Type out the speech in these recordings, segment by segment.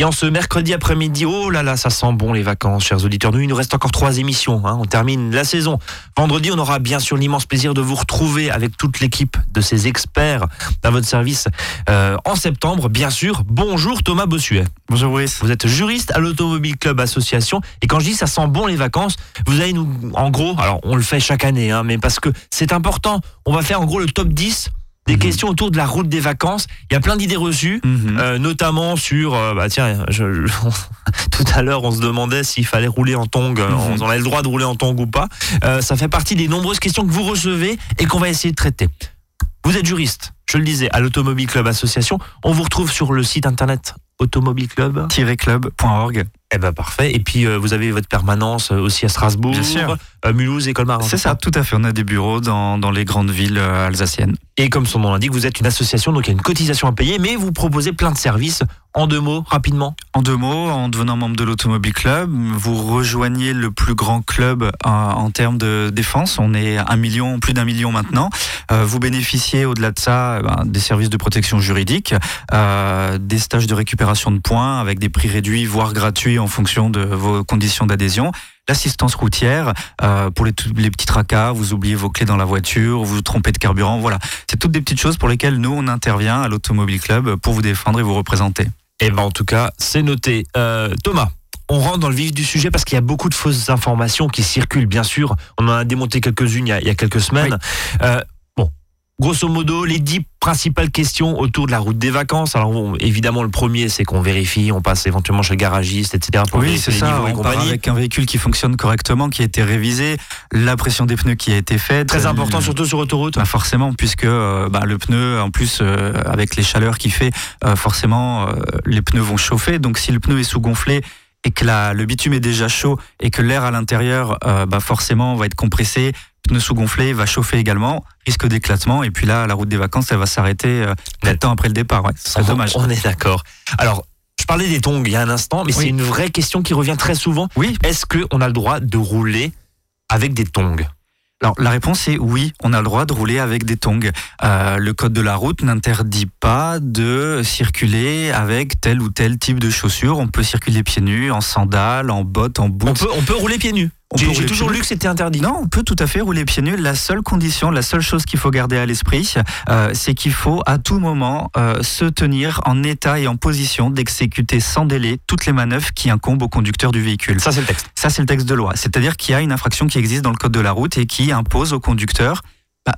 Et en ce mercredi après-midi, oh là là, ça sent bon les vacances, chers auditeurs. Nous, il nous reste encore trois émissions. Hein. On termine la saison. Vendredi, on aura bien sûr l'immense plaisir de vous retrouver avec toute l'équipe de ces experts à votre service euh, en septembre, bien sûr. Bonjour Thomas Bossuet. Bonjour Brice. Vous êtes juriste à l'Automobile Club Association. Et quand je dis ça sent bon les vacances, vous allez nous, en gros, alors on le fait chaque année, hein, mais parce que c'est important, on va faire en gros le top 10 des questions autour de la route des vacances. Il y a plein d'idées reçues, mhm. euh, notamment sur, euh, bah tiens, je, tout à l'heure on se demandait s'il fallait rouler en tong, euh, mhm. on avait le droit de rouler en tong ou pas. ça fait partie des nombreuses questions que vous recevez et qu'on va essayer de traiter. Vous êtes juriste, je le disais, à l'Automobile Club Association. On vous retrouve sur le site internet automobileclub-club.org. Eh ben parfait. Et puis vous avez votre permanence aussi à Strasbourg, Mulhouse et Colmar. C'est ça, tout à fait. On a des bureaux dans, dans les grandes villes alsaciennes. Et comme son nom l'indique, vous êtes une association, donc il y a une cotisation à payer, mais vous proposez plein de services. En deux mots, rapidement. En deux mots, en devenant membre de l'Automobile Club, vous rejoignez le plus grand club euh, en termes de défense. On est un million, plus d'un million maintenant. Euh, vous bénéficiez au-delà de ça eh ben, des services de protection juridique, euh, des stages de récupération de points avec des prix réduits, voire gratuits en fonction de vos conditions d'adhésion l'assistance routière euh, pour les, les petits tracas, vous oubliez vos clés dans la voiture, vous vous trompez de carburant, voilà. C'est toutes des petites choses pour lesquelles nous, on intervient à l'Automobile Club pour vous défendre et vous représenter. Et eh ben en tout cas, c'est noté. Euh, Thomas on rentre dans le vif du sujet parce qu'il y a beaucoup de fausses informations qui circulent, bien sûr. On en a démonté quelques-unes il, y a quelques semaines. Euh, grosso modo, les dix principales questions autour de la route des vacances. Alors évidemment, le premier, c'est qu'on vérifie, on passe éventuellement chez le garagiste, etc. Pour oui, c'est ça. On part avec un véhicule qui fonctionne correctement, qui a été révisé, la pression des pneus qui a été faite. Très important, surtout sur autoroute. Bah forcément, puisque euh, bah, le pneu, en plus, euh, avec les chaleurs qu'il fait, euh, forcément, les pneus vont chauffer. Donc si le pneu est sous-gonflé, et que la, le bitume est déjà chaud et que l'air à l'intérieur, bah forcément, va être compressé, pneu sous-gonflé va chauffer également, risque d'éclatement. Et puis là, la route des vacances, elle va s'arrêter euh, temps après le départ. Ouais, ce serait dommage. On est d'accord. Alors, je parlais des tongs il y a un instant, mais c'est une vraie question qui revient très souvent. Oui. Est-ce qu'on a le droit de rouler avec des tongs? Alors la réponse est oui, on a le droit de rouler avec des tongs. Euh, le code de la route n'interdit pas de circuler avec tel ou tel type de chaussures. On peut circuler pieds nus, en sandales, en bottes, en boots. On peut, on peut rouler pieds nus. J'ai toujours lu que c'était interdit. Non, on peut tout à fait rouler pieds nus. La seule condition, la seule chose qu'il faut garder à l'esprit, euh, c'est qu'il faut à tout moment euh, se tenir en état et en position d'exécuter sans délai toutes les manœuvres qui incombent au conducteur du véhicule. Ça, c'est le texte. Ça, c'est le texte de loi. C'est-à-dire qu'il y a une infraction qui existe dans le code de la route et qui impose au conducteur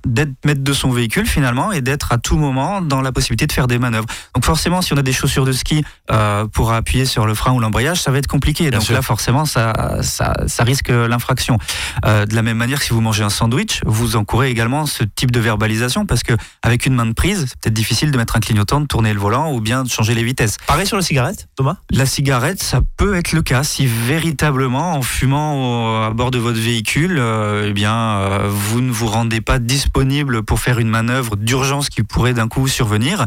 d'être maître de son véhicule finalement et d'être à tout moment dans la possibilité de faire des manœuvres. Donc forcément, si on a des chaussures de ski euh, pour appuyer sur le frein ou l'embrayage, ça va être compliqué. Donc là, forcément, ça, ça, ça risque l'infraction. Euh, de la même manière, si vous mangez un sandwich, vous encourez également ce type de verbalisation parce que avec une main de prise, c'est peut-être difficile de mettre un clignotant, de tourner le volant ou bien de changer les vitesses. Pareil sur la cigarette, Thomas? La cigarette, ça peut être le cas si véritablement, en fumant à bord de votre véhicule, euh, eh bien, vous ne vous rendez pas disponible disponible pour faire une manœuvre d'urgence qui pourrait d'un coup survenir,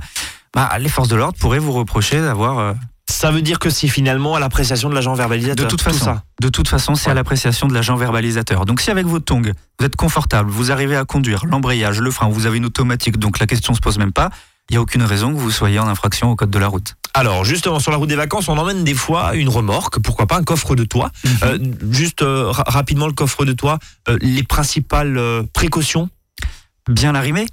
bah, les forces de l'ordre pourraient vous reprocher d'avoir... Euh, ça veut dire que c'est finalement à l'appréciation de l'agent verbalisateur. De toute façon, ça. de toute façon, c'est à l'appréciation de l'agent verbalisateur. Donc si avec votre tongs, vous êtes confortable, vous arrivez à conduire l'embrayage, le frein, vous avez une automatique, donc la question se pose même pas. Il n'y a aucune raison que vous soyez en infraction au code de la route. Alors justement sur la route des vacances, on emmène des fois une remorque, pourquoi pas un coffre de toit. Mhm. Euh, juste euh, rapidement le coffre de toit, les principales précautions bien l'arrimer.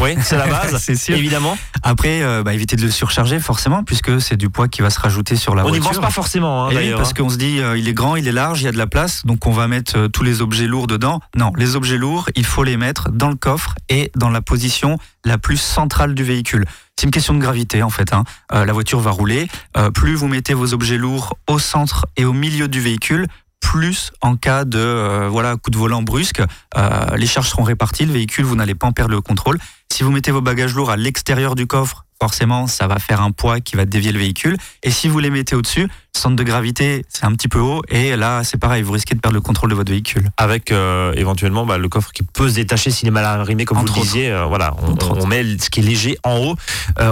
Oui, c'est la base, c'est sûr. Évidemment. Après, euh, bah, éviter de le surcharger forcément, puisque c'est du poids qui va se rajouter sur la voiture. On n'y pense pas forcément, hein, Parce hein. qu'on se dit, euh, il est grand, il est large, il y a de la place, donc on va mettre euh, tous les objets lourds dedans. Non, les objets lourds, il faut les mettre dans le coffre et dans la position la plus centrale du véhicule. C'est une question de gravité en fait. Hein. la voiture va rouler. plus vous mettez vos objets lourds au centre et au milieu du véhicule, plus en cas de euh, voilà coup de volant brusque. Euh, les charges seront réparties, le véhicule, vous n'allez pas en perdre le contrôle. Si vous mettez vos bagages lourds à l'extérieur du coffre, forcément, ça va faire un poids qui va dévier le véhicule. Et si vous les mettez au-dessus, le centre de gravité, c'est un petit peu haut. Et là, c'est pareil, vous risquez de perdre le contrôle de votre véhicule. Avec euh, éventuellement bah, le coffre qui peut se détacher s'il est mal arrimé, comme vous le disiez. voilà, on, met ce qui est léger en haut.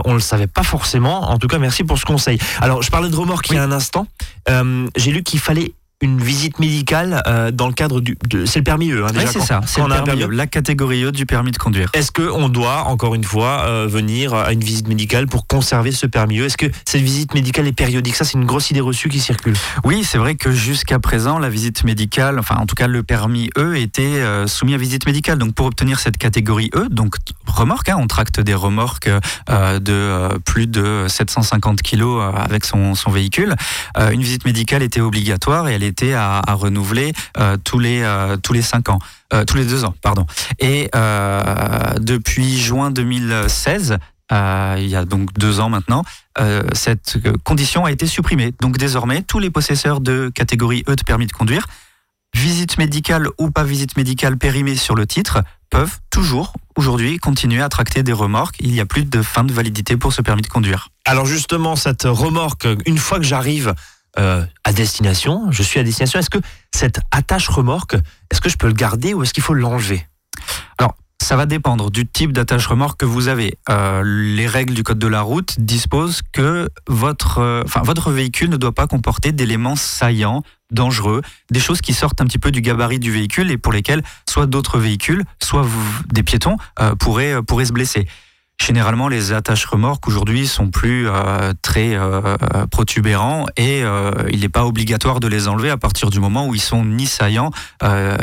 on ne le savait pas forcément. En tout cas, merci pour ce conseil. Alors, je parlais de remorque il y a un instant. J'ai lu qu'il fallait une visite médicale euh, dans le cadre du. c'est le permis E, hein, déjà. Oui, c'est ça. C'est permis E, la catégorie E du permis de conduire. Est-ce qu'on doit, encore une fois, euh, venir à une visite médicale pour conserver ce permis E? Est-ce que cette visite médicale est périodique? Ça, c'est une grosse idée reçue qui circule. Oui, c'est vrai que jusqu'à présent, la visite médicale, enfin en tout cas le permis E, était euh, soumis à visite médicale. Donc pour obtenir cette catégorie E, donc remorque, hein, on tracte des remorques euh, de euh, plus de 750 kilos euh, avec son, son véhicule. Euh, une visite médicale était obligatoire et elle était à, renouveler euh, tous les euh, tous les cinq ans, euh, tous les deux ans, pardon. Et depuis juin 2016. euh, il y a donc deux ans maintenant, cette condition a été supprimée. Donc désormais, tous les possesseurs de catégorie E de permis de conduire, visite médicale ou pas visite médicale périmée sur le titre, peuvent toujours aujourd'hui continuer à tracter des remorques. Il n'y a plus de fin de validité pour ce permis de conduire. Alors justement, cette remorque, une fois que j'arrive euh, à destination, je suis à destination, est-ce que cette attache remorque, est-ce que je peux le garder ou est-ce qu'il faut l'enlever? Ça va dépendre du type d'attache remorque que vous avez. Euh, les règles du code de la route disposent que votre, euh, votre véhicule ne doit pas comporter d'éléments saillants, dangereux, des choses qui sortent un petit peu du gabarit du véhicule et pour lesquelles soit d'autres véhicules, soit vous- des piétons pourraient, pourraient se blesser. Généralement, les attaches remorques aujourd'hui sont plus euh, très euh, protubérants et euh, il n'est pas obligatoire de les enlever à partir du moment où ils sont ni saillants euh,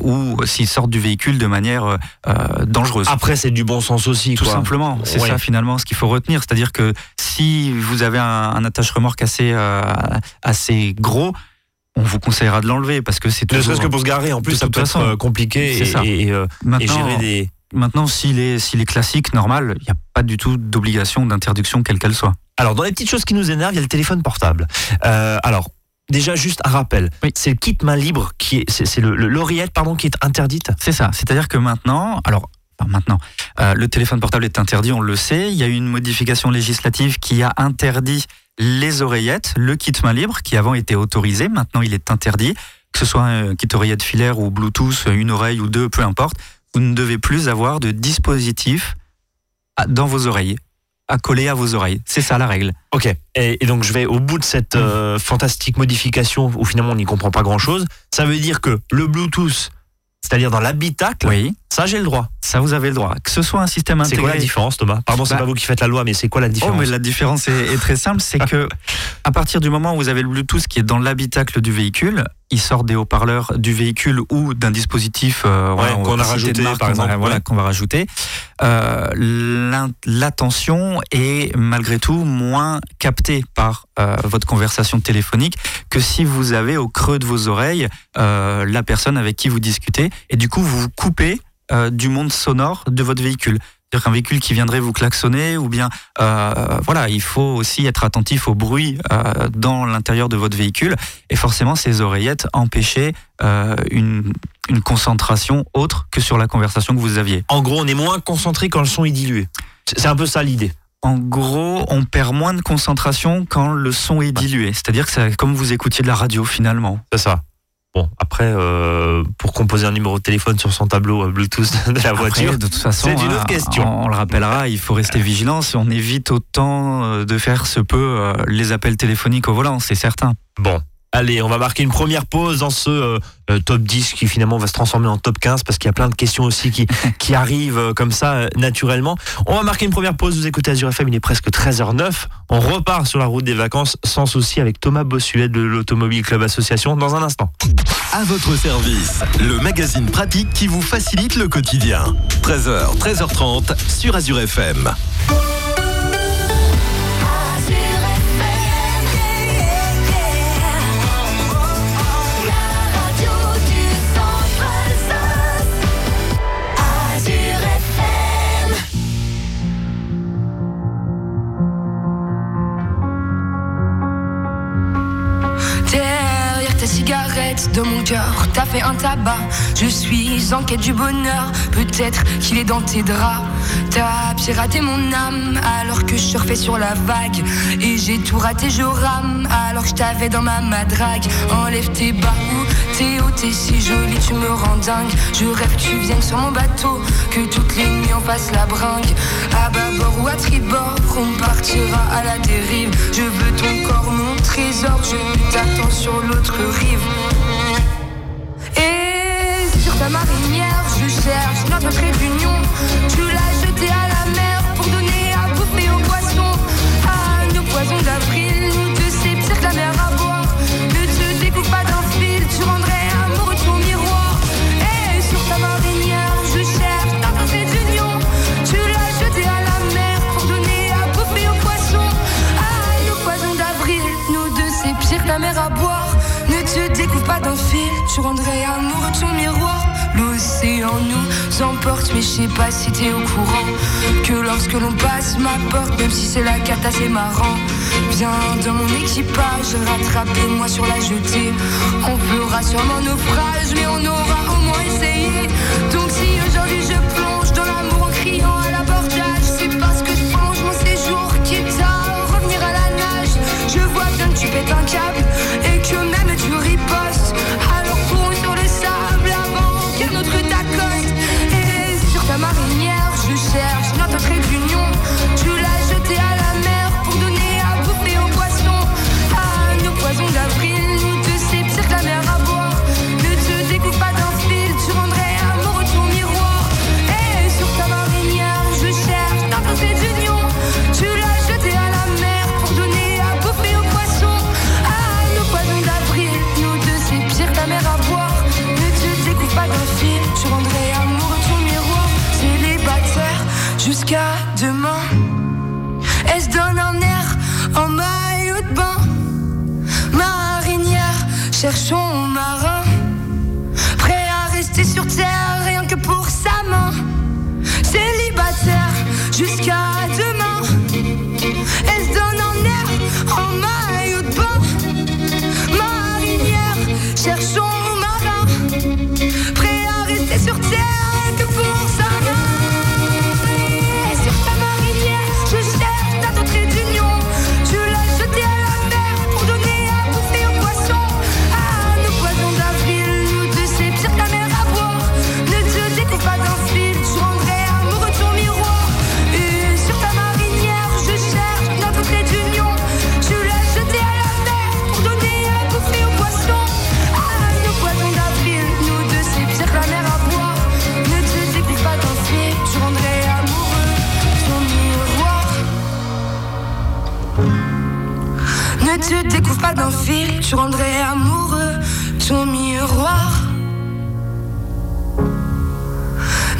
ou s'ils sortent du véhicule de manière euh, dangereuse. Après, c'est du bon sens aussi. Tout quoi. simplement, c'est Ouais. ça finalement ce qu'il faut retenir. C'est-à-dire que si vous avez un, un attache remorque assez, euh, assez gros, on vous conseillera de l'enlever parce que c'est Ne toujours... serait-ce que pour se garer, en plus, ça peut être façon, euh, compliqué et, ça. et, euh, et gérer des. Maintenant s'il est, s'il est classique, normal, il n'y a pas du tout d'obligation, d'interdiction, quelle qu'elle soit. Alors, dans les petites choses qui nous énervent, il y a le téléphone portable. Euh, alors, déjà, juste un rappel. Oui. C'est le kit main libre qui est, c'est, c'est le, le- l'oreillette, pardon, qui est interdite? C'est ça. C'est-à-dire que maintenant, alors enfin, maintenant, euh, le téléphone portable est interdit, on le sait. Il y a eu une modification législative qui a interdit les oreillettes, le kit main libre qui avant était autorisé, maintenant il est interdit. Que ce soit un kit oreillette filaire ou Bluetooth, une oreille ou deux, peu importe, vous ne devez plus avoir de dispositif dans vos oreilles, à coller à vos oreilles. C'est ça la règle. Ok. Et, et donc, je vais au bout de cette euh, fantastique modification où finalement on n'y comprend pas grand-chose. Ça veut dire que le Bluetooth, c'est-à-dire dans l'habitacle, Oui, ça, j'ai le droit. ça vous avez le droit. Que ce soit un système C'est intégré. quoi la différence, Thomas? Pardon, c'est Bah- pas vous qui faites la loi, mais c'est quoi la Oh, différence? mais la différence est, est très simple, c'est que à partir du moment où vous avez le Bluetooth qui est dans l'habitacle du véhicule, il sort des haut-parleurs du véhicule ou d'un dispositif euh, voilà, qu'on a rajouté, marque, par qu'on va- exemple, voilà, ouais. qu'on va rajouter. Euh, L'attention est malgré tout moins captée par euh, votre conversation téléphonique que si vous avez au creux de vos oreilles la personne avec qui vous discutez et du coup vous vous coupez euh, du monde sonore de votre véhicule. C'est-à-dire qu'un véhicule qui viendrait vous klaxonner ou bien euh, voilà, il faut aussi être attentif au bruit euh, dans l'intérieur de votre véhicule et forcément ces oreillettes empêchaient une, une concentration autre que sur la conversation que vous aviez. En gros, on est moins concentré quand le son est dilué. C'est c'est un peu ça l'idée. En gros, on perd moins de concentration quand le son est dilué. C'est-à-dire que c'est comme vous écoutiez de la radio finalement. C'est ça. Bon, après, euh, pour composer un numéro de téléphone sur son tableau euh, Bluetooth de la voiture, de toute façon, c'est une autre hein, question. On, on le rappellera, il faut rester vigilant. Si on évite autant euh, de faire ce peu euh, les appels téléphoniques au volant, c'est certain. Bon, allez, on va marquer une première pause dans ce euh, euh, top 10 qui finalement va se transformer en top 15 parce qu'il y a plein de questions aussi qui, qui arrivent euh, comme ça euh, naturellement. On va marquer une première pause, vous écoutez Azure FM, il est presque 13h09. On repart sur la route des vacances sans souci avec Thomas Bossuet de l'Automobile Club Association dans un instant. À votre service, le magazine pratique qui vous facilite le quotidien. 13h, 13h30 sur Azure FM. De mon cœur, t'as fait un tabac. Je suis en quête du bonheur, peut-être qu'il est dans tes draps. T'as piraté mon âme alors que je surfais sur la vague. Et j'ai tout raté, je rame alors que je t'avais dans ma madrague. Enlève tes bas ou t'es haut, t'es si jolie, tu me rends dingue. Je rêve que tu viennes sur mon bateau, que toutes les nuits on fasse la bringue. À bâbord ou à tribord, on partira à la dérive. Je veux ton corps, mon trésor, je t'attends sur l'autre rive ta marinière, je cherche notre trait d'union. Tu l'as jeté à la mer pour donner à bouffer aux poissons. Ah, nos poisons d'avril, nous deux, c'est pire la mer à boire. Ne te découpe pas d'un fil, tu rendrais amoureux ton miroir. Et sur ta marinière, je cherche notre trait d'union. Tu l'as jeté à la mer pour donner à bouffer aux poissons. Ah, nos poisons d'avril, nous deux, c'est pire que la mer à boire. Ne te découpe pas d'un fil, tu rendrais amoureux ton miroir. L'océan nous emporte, mais je sais pas si t'es au courant. Que lorsque l'on passe ma porte, même si c'est la cata, c'est marrant. Viens dans mon équipage, rattrapez-moi sur la jetée. On fera sûrement naufrage, mais on aura au moins essayé. Donc si aujourd'hui je plonge dans l'amour en criant à l'abordage, c'est parce que je mon séjour quitte à revenir à la nage. Je vois bien que tu pètes un câble pas d'un fil, tu rendrais amoureux ton miroir.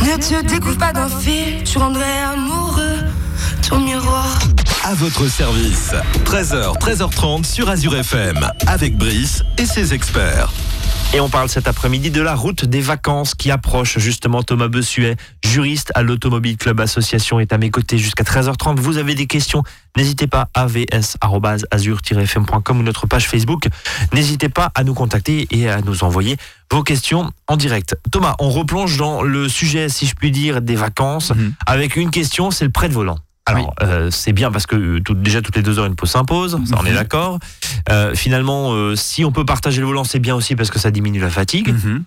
Ne te découvre pas d'un fil, tu rendrais amoureux ton miroir. À votre service. 13h, 13h30 sur Azure FM. Avec Brice et ses experts. Et on parle cet après-midi de la route des vacances qui approche justement Thomas Bessuet, juriste à l'Automobile Club Association, est à mes côtés jusqu'à 13h30. Vous avez des questions, n'hésitez pas avs.azur-fm.com ou notre page Facebook. N'hésitez pas à nous contacter et à nous envoyer vos questions en direct. Thomas, on replonge dans le sujet, si je puis dire, des vacances Mhm. avec une question, c'est le prêt de volant. Alors, euh, c'est bien parce que euh, tout- déjà toutes les deux heures une pause s'impose, ça on est Mhm. d'accord. Euh, finalement, euh, si on peut partager le volant, c'est bien aussi parce que ça diminue la fatigue. Mhm.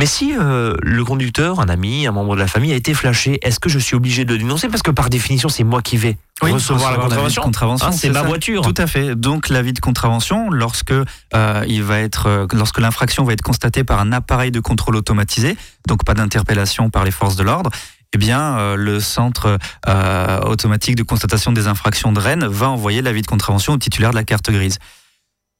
Mais si le conducteur, un ami, un membre de la famille a été flashé, est-ce que je suis obligé de le dénoncer? Parce que par définition, c'est moi qui vais Oui, recevoir la contravention. contravention, Hein, c'est ma ça. voiture. Tout à fait. Donc l'avis de contravention, lorsque euh, il va être, euh, lorsque l'infraction va être constatée par un appareil de contrôle automatisé, donc pas d'interpellation par les forces de l'ordre, eh bien euh, le centre euh, automatique de constatation des infractions de Rennes va envoyer l'avis de contravention au titulaire de la carte grise.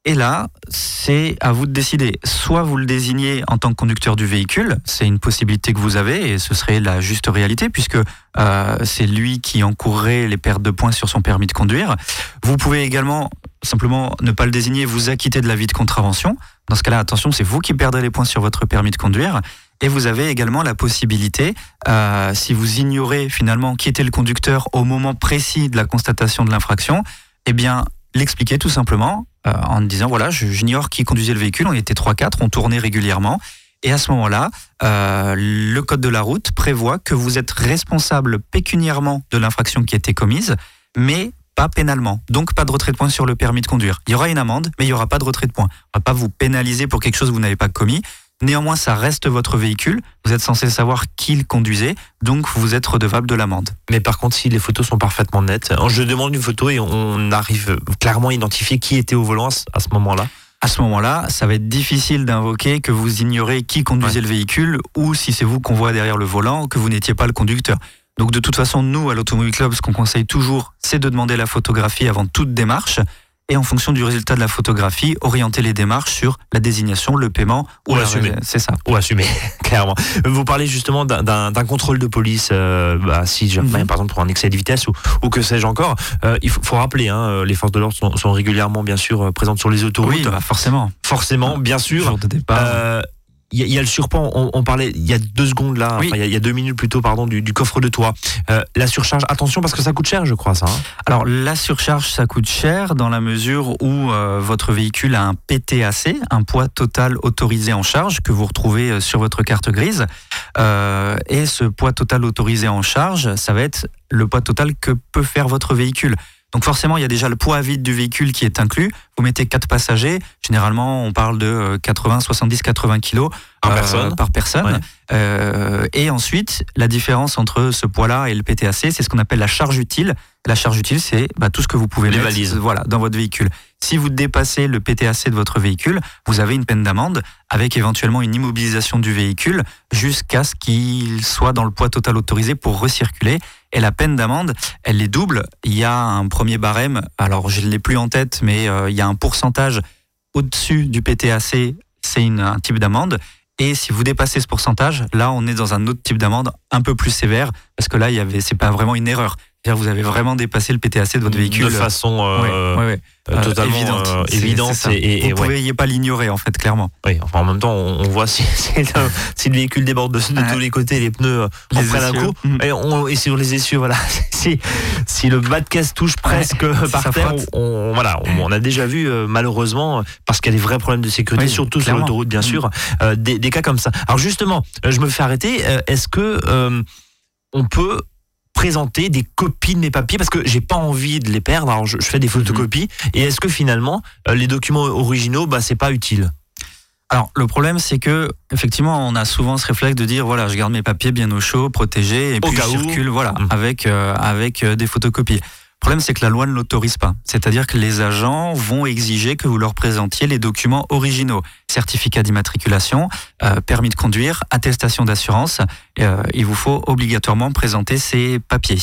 Et là, c'est à vous de décider. Soit vous le désignez en tant que conducteur du véhicule, c'est une possibilité que vous avez et ce serait la juste réalité puisque euh, c'est lui qui encourrait les pertes de points sur son permis de conduire. Vous pouvez également simplement ne pas le désigner, vous acquitter de l'avis de contravention. Dans ce cas-là, attention, c'est vous qui perdrez les points sur votre permis de conduire. Et vous avez également la possibilité, euh, si vous ignorez finalement qui était le conducteur au moment précis de la constatation de l'infraction, eh bien l'expliquer tout simplement euh, en disant voilà, j'ignore qui conduisait le véhicule, on était 3-4, on tournait régulièrement. Et à ce moment-là, euh, le code de la route prévoit que vous êtes responsable pécuniairement de l'infraction qui a été commise, mais pas pénalement. Donc pas de retrait de points sur le permis de conduire. Il y aura une amende, mais il n'y aura pas de retrait de points. On va pas vous pénaliser pour quelque chose que vous n'avez pas commis. Néanmoins, ça reste votre véhicule. Vous êtes censé savoir qui le conduisait, donc vous êtes redevable de l'amende. Mais par contre, si les photos sont parfaitement nettes, hein, je demande une photo et on arrive clairement à identifier qui était au volant à ce- à ce moment-là. À ce moment-là, ça va être difficile d'invoquer que vous ignorez qui conduisait le véhicule ou si c'est vous qu'on voit derrière le volant, que vous n'étiez pas le conducteur. Donc de toute façon, nous, à l'Automobile Club, ce qu'on conseille toujours, c'est de demander la photographie avant toute démarche. Et en fonction du résultat de la photographie, orienter les démarches sur la désignation, le paiement Ou assumer. C'est ça. Ou assumer, clairement. Vous parlez justement d'un- contrôle de police, euh, bah, si jamais, Mhm. par exemple, pour un excès de vitesse ou, ou que sais-je encore. Euh, il faut, faut rappeler, hein, euh, les forces de l'ordre sont, sont régulièrement, bien sûr, euh, présentes sur les autoroutes. Oui, bah, forcément. Forcément, bien sûr. Jour de départ. Euh, Il y, a- il y a le surpoids, on, on parlait il y a deux secondes là, Oui. enfin, il y a- il y, a deux minutes plutôt, pardon, du, du coffre de toit. Euh, la surcharge, attention parce que ça coûte cher, je crois, ça. hein. Alors la surcharge, ça coûte cher dans la mesure où euh, votre véhicule a un PTAC, un poids total autorisé en charge, que vous retrouvez euh, sur votre carte grise. Euh, et ce poids total autorisé en charge, ça va être le poids total que peut faire votre véhicule. Donc forcément, il y a déjà le poids à vide du véhicule qui est inclus. Vous mettez quatre passagers. Généralement, on parle de euh, 80, 70, 80 kilos Par euh, personne. Par personne. Ouais. Euh, et ensuite, la différence entre ce poids-là et le PTAC, c'est ce qu'on appelle la charge utile. La charge utile, c'est bah, tout ce que vous pouvez Les mettre valises. voilà, dans votre véhicule. Si vous dépassez le PTAC de votre véhicule, vous avez une peine d'amende avec éventuellement une immobilisation du véhicule jusqu'à ce qu'il soit dans le poids total autorisé pour recirculer. Et la peine d'amende, elle est double. Il y a un premier barème, alors je ne l'ai plus en tête, mais euh, il y a un pourcentage au-dessus du PTAC, c'est un type d'amende. Et si vous dépassez ce pourcentage, là, on est dans un autre type d'amende un peu plus sévère, parce que là, il y c'est pas vraiment une erreur. Vous avez vraiment dépassé le PTAC de votre véhicule. De façon euh, Ouais, ouais, ouais. euh, Euh, totalement évidente. euh, évidente. et, et- vous ne pourriez pas l'ignorer, en fait, clairement. Oui, enfin, en même temps, on, on voit si, si le, si le véhicule déborde de, tous les côtés, les pneus euh, en Les prennent un coup. Mhm. Et, on, et sur les essieux, voilà. si, si le bas de caisse touche presque par terre, on, voilà, on, a déjà vu euh, malheureusement, euh, parce qu'il y a des vrais problèmes de sécurité, Oui, surtout sur l'autoroute, bien Mhm. sûr, euh, des, des cas comme ça. Alors justement, euh, je me fais arrêter. euh, Est-ce que euh, on peut présenter des copies de mes papiers parce que j'ai pas envie de les perdre. Alors je, je fais des photocopies. Et est-ce que finalement euh, les documents originaux, bah c'est pas utile? Alors, le problème, c'est que, effectivement, on a souvent ce réflexe de dire, voilà, je garde mes papiers bien au chaud, protégés, et Au puis je circule, voilà, Mm. avec, euh, avec euh, des photocopies. Le problème, c'est que la loi ne l'autorise pas. C'est-à-dire que les agents vont exiger que vous leur présentiez les documents originaux. Certificat d'immatriculation, euh, permis de conduire, attestation d'assurance. Euh, il vous faut obligatoirement présenter ces papiers.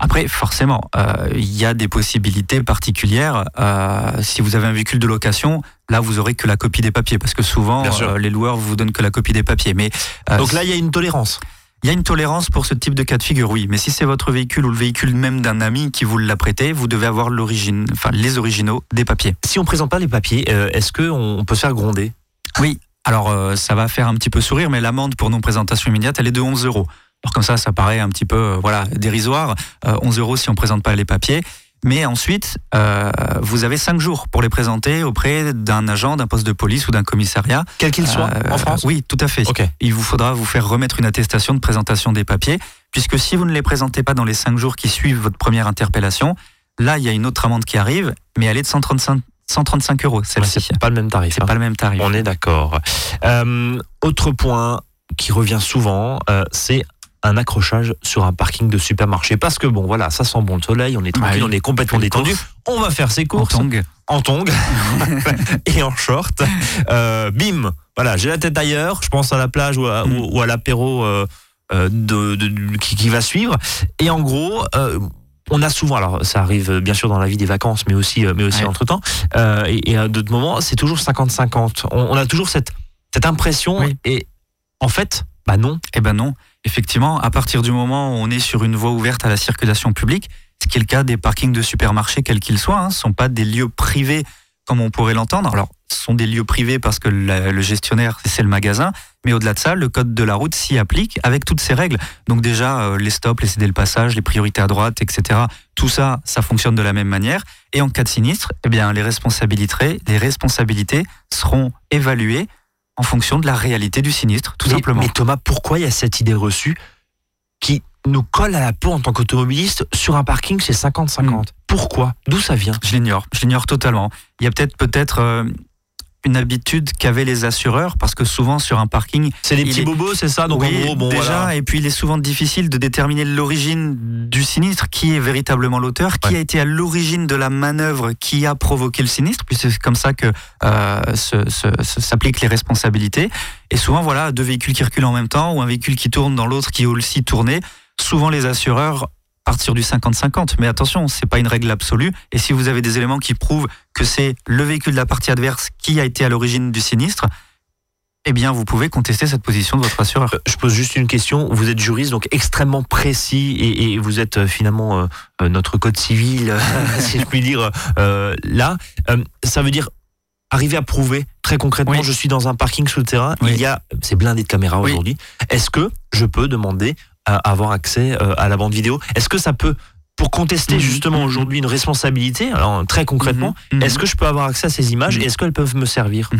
Après, forcément, euh, il y a des possibilités particulières. Euh, si vous avez un véhicule de location, là, vous aurez que la copie des papiers, parce que souvent, euh, les loueurs vous donnent que la copie des papiers. Mais euh, Donc là, il y a une tolérance. Il y a une tolérance pour ce type de cas de figure, oui. Mais si c'est votre véhicule ou le véhicule même d'un ami qui vous l'a prêté, vous devez avoir l'origine, enfin les originaux des papiers. Si on présente pas les papiers, euh, est-ce que on peut se faire gronder? Oui. Alors euh, ça va faire un petit peu sourire, mais l'amende pour non présentation immédiate, elle est de 11 euros. Alors comme ça, ça paraît un petit peu euh, voilà dérisoire. Euh, 11 euros si on présente pas les papiers. Mais ensuite, euh, vous avez 5 jours pour les présenter auprès d'un agent, d'un poste de police ou d'un commissariat. Quel qu'il soit Euh, en France Oui, tout à fait. Il vous faudra vous faire remettre une attestation de présentation des papiers, puisque si vous ne les présentez pas dans les 5 jours qui suivent votre première interpellation, là, il y a une autre amende qui arrive, mais elle est de 135, 135 euros, Ouais, celle-ci. C'est pas le même tarif. C'est hein. pas le même tarif. On est d'accord. Euh, autre point qui revient souvent, c'est un accrochage sur un parking de supermarché. Parce que bon, voilà, ça sent bon le soleil, on est tranquille, Ah oui. on est complètement détendu. On va faire ses En courses en tongs et en short. Euh, bim, voilà, j'ai la tête ailleurs. Je pense à la plage ou à, Mm. à l'apéro euh, euh, de, de- qui, qui va suivre. Et en gros. euh, on a souvent, alors ça arrive bien sûr dans la vie des vacances, mais aussi, mais aussi Ouais. entre temps, et, et à d'autres moments, c'est toujours 50-50. On, on a toujours cette, cette impression, Oui. et en fait, bah non. Eh ben non. Effectivement, à partir du moment où on est sur une voie ouverte à la circulation publique, ce qui est le cas des parkings de supermarchés, quels qu'ils soient, ne sont pas des lieux privés comme on pourrait l'entendre. Alors, ce sont des lieux privés parce que le gestionnaire, c'est le magasin, mais au-delà de ça, le code de la route s'y applique avec toutes ses règles. Donc déjà, euh, les stops, les céder le passage, les priorités à droite, etc. Tout ça, ça fonctionne de la même manière. Et en cas de sinistre, eh bien, les responsabilités, les responsabilités seront évaluées en fonction de la réalité du sinistre, tout mais, simplement. mais Thomas, pourquoi il y a cette idée reçue qui nous colle à la peau en tant qu'automobiliste sur un parking, c'est 50-50 Mm. Pourquoi? D'où ça vient? Je l'ignore, je l'ignore totalement. Il y a peut-être peut-être euh, une habitude qu'avaient les assureurs parce que souvent sur un parking, C'est des petits est- bobos, c'est ça? Donc oui, en gros, bon déjà, voilà. et puis il est souvent difficile de déterminer l'origine du sinistre, qui est véritablement l'auteur, qui Ouais. a été à l'origine de la manœuvre qui a provoqué le sinistre, puis c'est comme ça que euh, s'appliquent les responsabilités. Et souvent, voilà, deux véhicules qui reculent en même temps ou un véhicule qui tourne dans l'autre qui est aussi tourné. Souvent, les assureurs partent sur du 50-50. Mais attention, c'est pas une règle absolue. Et si vous avez des éléments qui prouvent que c'est le véhicule de la partie adverse qui a été à l'origine du sinistre, eh bien, vous pouvez contester cette position de votre assureur. Euh, Je pose juste une question. Vous êtes juriste, donc extrêmement précis, et, et vous êtes euh, finalement euh, notre code civil, si je puis dire, euh, là. Ça veut dire arriver à prouver très concrètement. Oui. Je suis dans un parking souterrain. Oui. Il y a, c'est blindé de caméras Oui. aujourd'hui. Est-ce que je peux demander avoir accès euh, à la bande vidéo. Est-ce que ça peut pour contester Mhm. justement aujourd'hui une responsabilité, alors très concrètement, Mhm. Mhm. est-ce que je peux avoir accès à ces images et est-ce qu'elles peuvent me servir?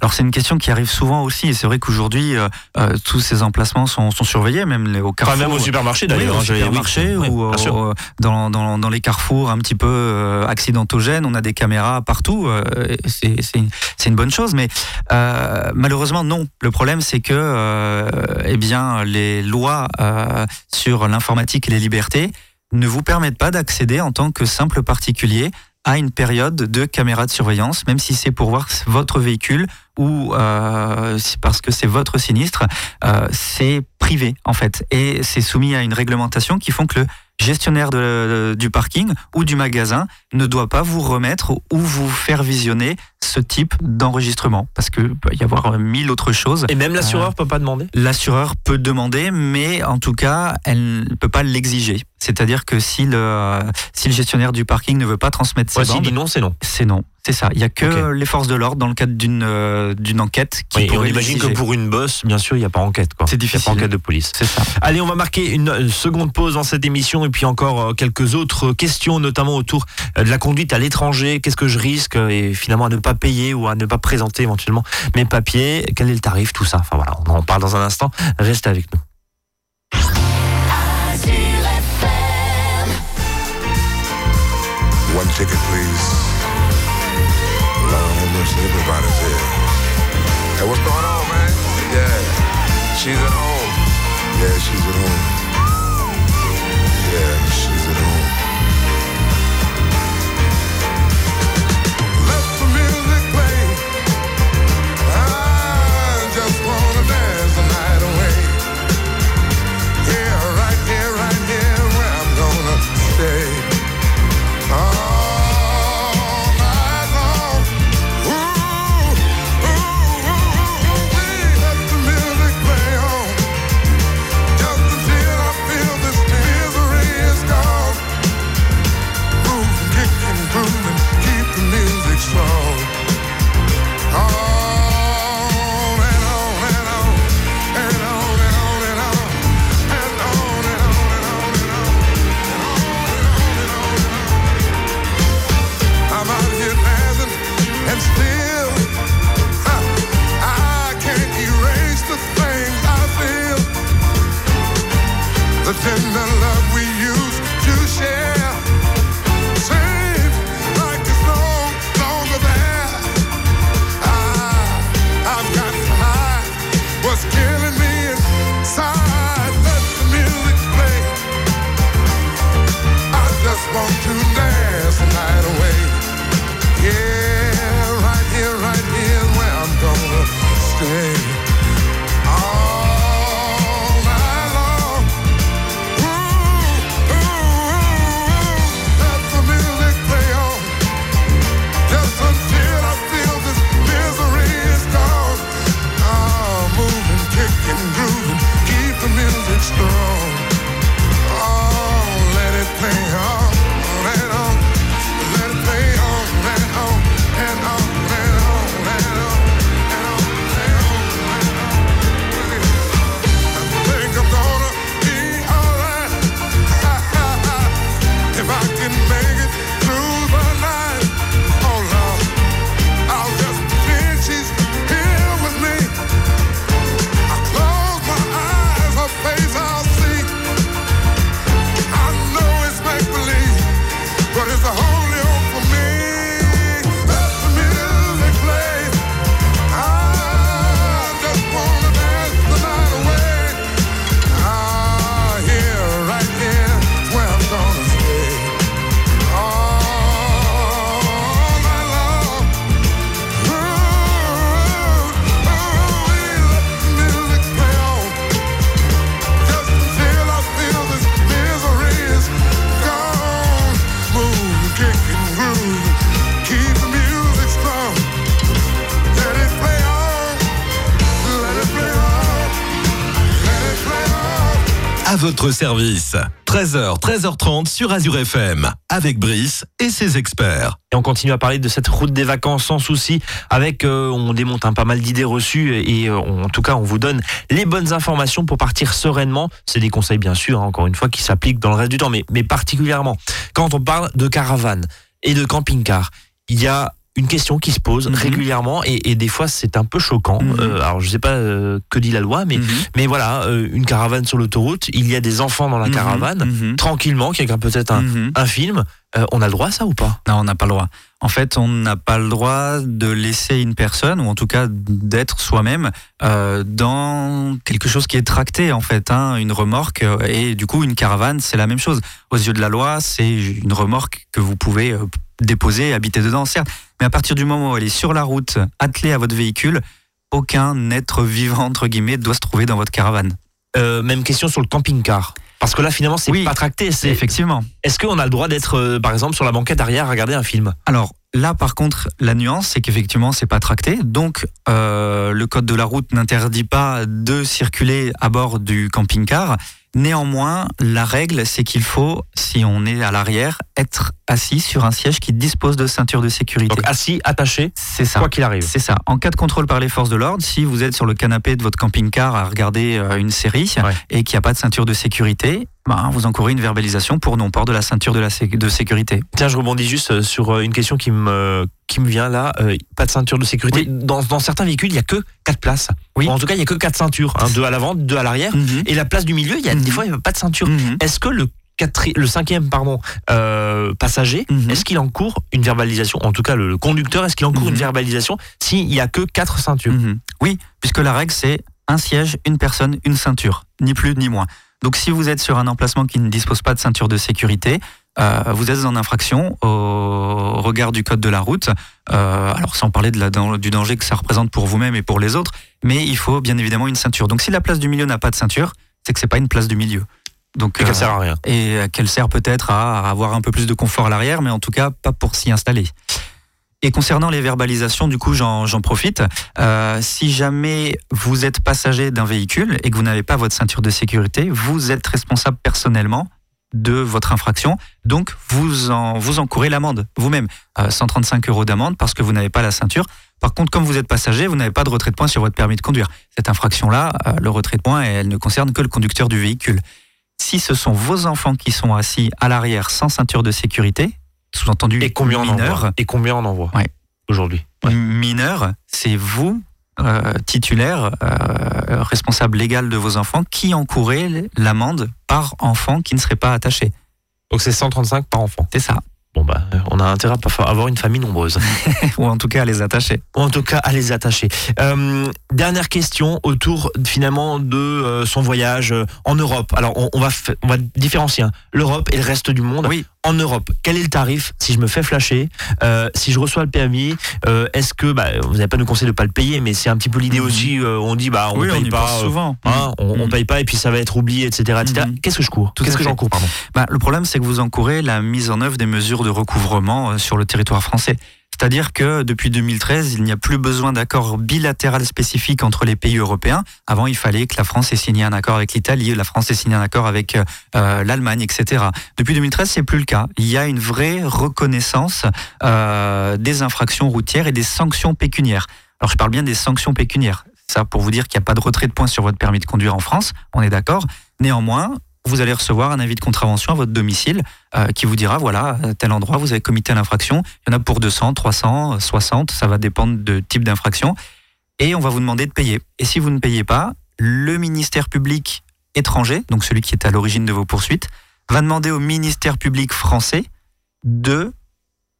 Alors c'est une question qui arrive souvent aussi, et c'est vrai qu'aujourd'hui euh, euh, tous ces emplacements sont, sont surveillés, même les- au Enfin, carrefour. même au supermarché Oui, d'ailleurs. au hein, oui, supermarché oui, ou au- dans, dans, dans les carrefours un petit peu euh, accidentogènes, on a des caméras partout. euh, c'est c'est une, une bonne chose, mais euh, malheureusement non. Le problème c'est que euh, eh bien les lois euh, sur l'informatique et les libertés ne vous permettent pas d'accéder en tant que simple particulier à une période de caméra de surveillance, même si c'est pour voir votre véhicule ou euh, parce que c'est votre sinistre, euh, c'est privé en fait et c'est soumis à une réglementation qui font que le gestionnaire de- du parking ou du magasin ne doit pas vous remettre ou vous faire visionner ce type d'enregistrement parce que peut y avoir mille autres choses. Et même l'assureur peut pas demander? L'assureur peut demander, mais en tout cas, elle ne peut pas l'exiger. C'est-à-dire que si le, si le gestionnaire du parking ne veut pas transmettre ses Ouais, bandes, dit non, c'est non. c'est non. C'est ça. Il y a que les forces de l'ordre dans le cadre d'une euh, d'une enquête qui Oui, et on imagine que pour une bosse, bien sûr, il n'y a pas enquête. C'est Il n'y a difficile. pas enquête de police. C'est ça. Allez, on va marquer une euh, seconde pause dans cette émission et puis encore euh, quelques autres questions, notamment autour euh, de la conduite à l'étranger. Qu'est-ce que je risque et finalement à ne pas payer ou à ne pas présenter éventuellement mes papiers? Quel est le tarif? Tout ça. Enfin voilà, on en parle dans un instant. Restez avec nous. Ticket, please. Lord have everybody's here. Hey, what's going on, man? Yeah, she's at home. Yeah, she's at home. Service. 13h, 13h30 sur Azure FM, avec Brice et ses experts. Et on continue à parler de cette route des vacances sans souci. Avec, euh, on démonte un pas mal d'idées reçues et euh, en tout cas, on vous donne les bonnes informations pour partir sereinement. C'est des conseils, bien sûr, hein, encore une fois, qui s'appliquent dans le reste du temps, mais, mais particulièrement quand on parle de caravane et de camping-car. Il y a une question qui se pose Mhm. régulièrement et, et des fois c'est un peu choquant. Mhm. Euh, alors je sais pas euh, que dit la loi, mais Mhm. mais voilà, euh, une caravane sur l'autoroute, il y a des enfants dans la caravane, tranquillement, qui regarde peut-être un, un film. On a le droit à ça ou pas? Non, on n'a pas le droit. En fait, on n'a pas le droit de laisser une personne, ou en tout cas d'être soi-même, dans quelque chose qui est tracté, en fait, hein, une remorque. Et du coup, une caravane, c'est la même chose. Aux yeux de la loi, c'est une remorque que vous pouvez déposer, habiter dedans, certes. Mais à partir du moment où elle est sur la route, attelée à votre véhicule, aucun être vivant, entre guillemets, doit se trouver dans votre caravane. Euh, Même question sur le camping-car. Parce que là, finalement, c'est Oui. pas tracté. C'est effectivement. Est-ce qu'on a le droit d'être, euh, par exemple, sur la banquette arrière à regarder un film? Alors là, par contre, la nuance, c'est qu'effectivement, c'est pas tracté. Donc, euh, le code de la route n'interdit pas de circuler à bord du camping-car. Néanmoins, la règle, c'est qu'il faut, si on est à l'arrière, être assis sur un siège qui dispose de ceinture de sécurité. Donc assis, attaché, C'est ça. quoi qu'il arrive. C'est ça. En cas de contrôle par les forces de l'ordre, si vous êtes sur le canapé de votre camping-car à regarder euh, une série Ouais. et qu'il n'y a pas de ceinture de sécurité, ben, vous encourez une verbalisation pour non-port de la ceinture de, la sé- de sécurité. Tiens, je rebondis juste euh, sur euh, une question qui me, qui me vient là. Euh, pas de ceinture de sécurité. Oui. Dans, dans certains véhicules, il y a que quatre places. Oui. Ou en tout cas, il y a que quatre ceintures. hein, deux à l'avant, deux à l'arrière. Mhm. Et la place du milieu, il y a Mhm. des fois, il n'y a pas de ceinture. Mhm. Est-ce que le, le cinquième pardon, euh, passager, Mhm. est-ce qu'il encourt une verbalisation? En tout cas, le, le conducteur, est-ce qu'il encourt Mhm. une verbalisation s'il n'y a que quatre ceintures? Mhm. Oui, puisque la règle c'est un siège, une personne, une ceinture, ni plus ni moins. Donc si vous êtes sur un emplacement qui ne dispose pas de ceinture de sécurité, euh, vous êtes en infraction au regard du code de la route. Euh, alors sans parler de la, dan- du danger que ça représente pour vous-même et pour les autres, mais il faut bien évidemment une ceinture. Donc si la place du milieu n'a pas de ceinture, c'est que c'est pas une place du milieu. Donc Et qu'elle euh, sert à rien. et qu'elle sert peut-être à avoir un peu plus de confort à l'arrière, mais en tout cas pas pour s'y installer. Et concernant les verbalisations, du coup, j'en profite. Euh, si jamais vous êtes passager d'un véhicule et que vous n'avez pas votre ceinture de sécurité, vous êtes responsable personnellement de votre infraction. Donc, vous, en, vous encourez l'amende vous-même. Euh, 135 euros d'amende parce que vous n'avez pas la ceinture. Par contre, comme vous êtes passager, vous n'avez pas de retrait de points sur votre permis de conduire. Cette infraction-là, euh, le retrait de points, elle ne concerne que le conducteur du véhicule. Si ce sont vos enfants qui sont assis à l'arrière sans ceinture de sécurité, sous-entendu Et combien on mineurs, envoie Et combien on envoie Ouais. aujourd'hui mineur, c'est vous, euh, titulaire, euh, responsable légal de vos enfants, qui encourez l'amende par enfant qui ne serait pas attaché. Donc c'est 135 par enfant. C'est ça. Bon bah, on a intérêt à avoir une famille nombreuse. Ou en tout cas à les attacher. Ou en tout cas à les attacher. Euh, dernière question autour finalement de euh, son voyage en Europe. Alors on, on va on va différencier hein, l'Europe et le reste du monde. Oui. En Europe, quel est le tarif si je me fais flasher, euh, si je reçois le permis euh, Est-ce que bah, vous n'avez pas nous conseillé de pas le payer, mais c'est un petit peu l'idée Mhm. aussi. euh, on dit bah on oui, paye on pas. souvent. hein, on, on Mhm. paye pas et puis ça va être oublié, etc. etc. Mhm. Qu'est-ce que je cours Qu'est-ce que fait. j'en cours, pardon Bah, le problème, c'est que vous encourez la mise en œuvre des mesures de recouvrement sur le territoire français. C'est-à-dire que depuis 2013, il n'y a plus besoin d'accord bilatéral spécifique entre les pays européens. Avant, il fallait que la France ait signé un accord avec l'Italie, la France ait signé un accord avec euh, l'Allemagne, etc. Depuis 2013, c'est plus le cas. Il y a une vraie reconnaissance euh, des infractions routières et des sanctions pécuniaires. Alors, je parle bien des sanctions pécuniaires. Ça, pour vous dire qu'il n'y a pas de retrait de points sur votre permis de conduire en France, on est d'accord. Néanmoins, vous allez recevoir un avis de contravention à votre domicile euh, qui vous dira voilà, à tel endroit, vous avez commis telle infraction. Il y en a pour 200, 300, 60, ça va dépendre de type d'infraction. Et on va vous demander de payer. Et si vous ne payez pas, le ministère public étranger, donc celui qui est à l'origine de vos poursuites, va demander au ministère public français de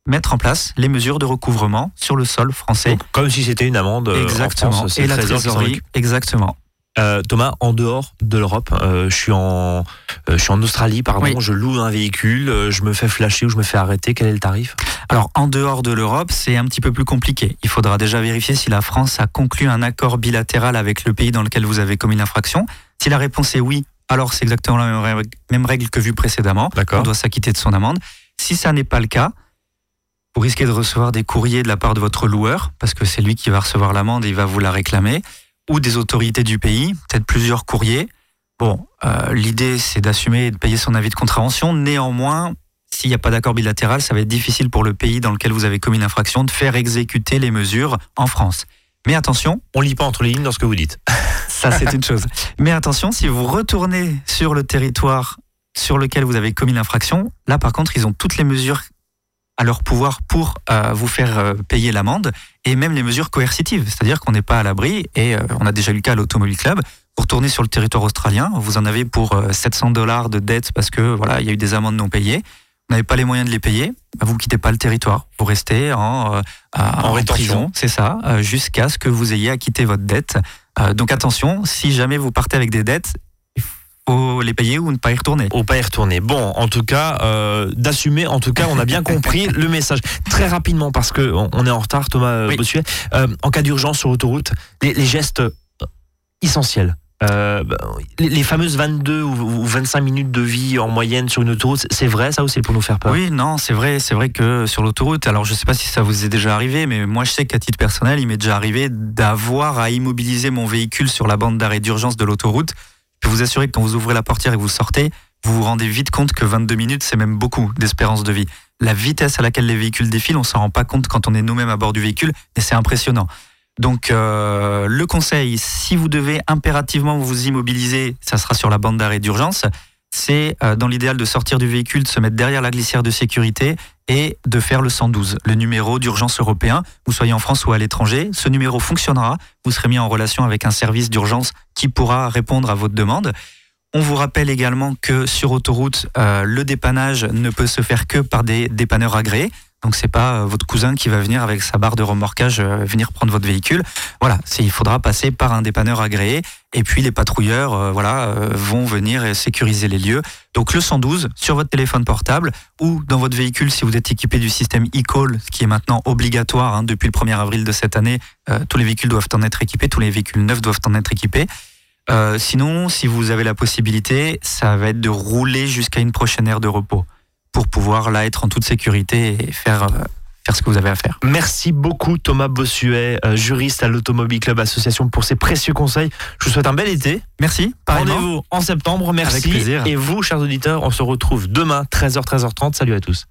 mettre en place les mesures de recouvrement sur le sol français. Donc, Comme si c'était une amende. euh, en exactement. France, Et la trésorerie, exactement. Euh, Thomas, en dehors de l'Europe, euh, je suis en, euh, je suis en Australie, pardon. Oui. Je loue un véhicule, je me fais flasher ou je me fais arrêter. Quel est le tarif? Alors, en dehors de l'Europe, c'est un petit peu plus compliqué. Il faudra déjà vérifier si la France a conclu un accord bilatéral avec le pays dans lequel vous avez commis l'infraction. Si la réponse est oui, alors c'est exactement la même règle, même règle que vue précédemment. On doit s'acquitter de son amende. Si ça n'est pas le cas, vous risquez de recevoir des courriers de la part de votre loueur, parce que c'est lui qui va recevoir l'amende et il va vous la réclamer, ou des autorités du pays, peut-être plusieurs courriers. Bon, euh, l'idée c'est d'assumer et de payer son avis de contravention. Néanmoins, s'il n'y a pas d'accord bilatéral, ça va être difficile pour le pays dans lequel vous avez commis l'infraction de faire exécuter les mesures en France. Mais attention, On lit pas entre les lignes dans ce que vous dites. ça c'est une chose. Mais attention, si vous retournez sur le territoire sur lequel vous avez commis l'infraction, là par contre, ils ont toutes les mesures à leur pouvoir pour euh, vous faire euh, payer l'amende et même les mesures coercitives. C'est-à-dire qu'on n'est pas à l'abri et euh, on a déjà eu le cas à l'Automobile Club. Pour tourner sur le territoire australien, vous en avez pour euh, 700 dollars de dette parce que voilà, il y a eu des amendes non payées. Vous n'avez pas les moyens de les payer, bah, vous quittez pas le territoire. Vous restez en, à- En prison, c'est ça, jusqu'à ce que vous ayez acquitté votre dette. Donc attention, si jamais vous partez avec des dettes, faut les payer ou ne pas y retourner? Au pas y retourner. Bon, en tout cas, euh, d'assumer. En tout cas, on a bien compris le message. Très rapidement, parce que on on est en retard, Thomas Oui. Bossuet. Euh, en cas d'urgence sur l'autoroute, les, les gestes euh, essentiels. Euh, les, les fameuses 22 ou, ou 25 minutes de vie en moyenne sur une autoroute, c'est vrai ça ou c'est pour nous faire peur? Oui, non, c'est vrai, c'est vrai que sur l'autoroute, alors je sais pas si ça vous est déjà arrivé, mais moi je sais qu'à titre personnel, il m'est déjà arrivé d'avoir à immobiliser mon véhicule sur la bande d'arrêt d'urgence de l'autoroute. Je peux vous assurer que quand vous ouvrez la portière et que vous sortez, vous vous rendez vite compte que 22 minutes, c'est même beaucoup d'espérance de vie. La vitesse à laquelle les véhicules défilent, on s'en rend pas compte quand on est nous-mêmes à bord du véhicule, et c'est impressionnant. Donc euh, le conseil, si vous devez impérativement vous immobiliser, ça sera sur la bande d'arrêt d'urgence, c'est euh, dans l'idéal de sortir du véhicule, de se mettre derrière la glissière de sécurité et de faire le 112, le numéro d'urgence européen, vous soyez en France ou à l'étranger. Ce numéro fonctionnera, vous serez mis en relation avec un service d'urgence qui pourra répondre à votre demande. On vous rappelle également que sur autoroute, euh, le dépannage ne peut se faire que par des dépanneurs agréés. Donc c'est pas euh, votre cousin qui va venir avec sa barre de remorquage euh, venir prendre votre véhicule. Voilà, il faudra passer par un dépanneur agréé et puis les patrouilleurs euh, voilà vont venir sécuriser les lieux. Donc le 112 sur votre téléphone portable ou dans votre véhicule si vous êtes équipé du système e-call qui est maintenant obligatoire hein, depuis le 1er avril de cette année, tous les véhicules doivent en être équipés, tous les véhicules neufs doivent en être équipés. Sinon, si vous avez la possibilité, ça va être de rouler jusqu'à une prochaine aire de repos pour pouvoir là être en toute sécurité et faire, euh, faire ce que vous avez à faire. Merci beaucoup Thomas Bossuet, euh, juriste à l'Automobile Club Association pour ces précieux conseils. Je vous souhaite un bel été. Merci. Rendez-vous en septembre. Merci. Avec plaisir. Et vous, chers auditeurs, on se retrouve demain 13h 13h30. Salut à tous.